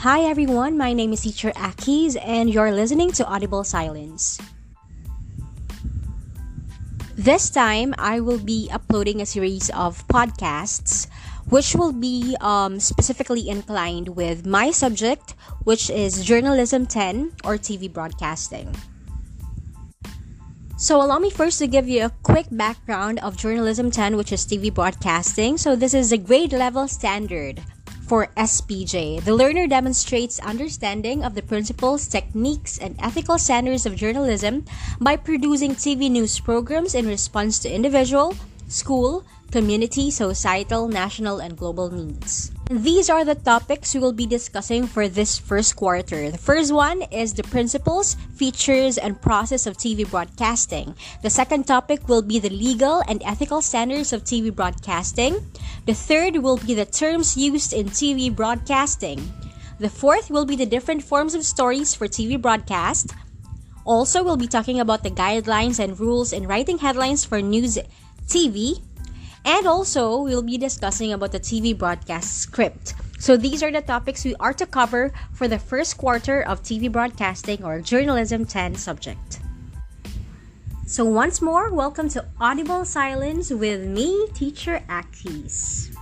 Hi everyone, my name is Teacher Akis and you're listening to Audible Silence. This time, I will be uploading a series of podcasts which will be um, specifically inclined with my subject, which is Journalism 10 or TV Broadcasting. So, allow me first to give you a quick background of Journalism 10, which is TV Broadcasting. So, this is a grade level standard for SPJ. The learner demonstrates understanding of the principles, techniques, and ethical standards of journalism by producing TV news programs in response to individual, school, community, societal, national, and global needs. These are the topics we will be discussing for this first quarter. The first one is the principles, features, and process of TV broadcasting. The second topic will be the legal and ethical standards of TV broadcasting. The third will be the terms used in TV broadcasting. The fourth will be the different forms of stories for TV broadcast. Also, we'll be talking about the guidelines and rules in writing headlines for news TV. And also, we'll be discussing about the TV broadcast script. So these are the topics we are to cover for the first quarter of TV broadcasting or Journalism 10 subject. So once more, welcome to Audible Silence with me, Teacher Akis.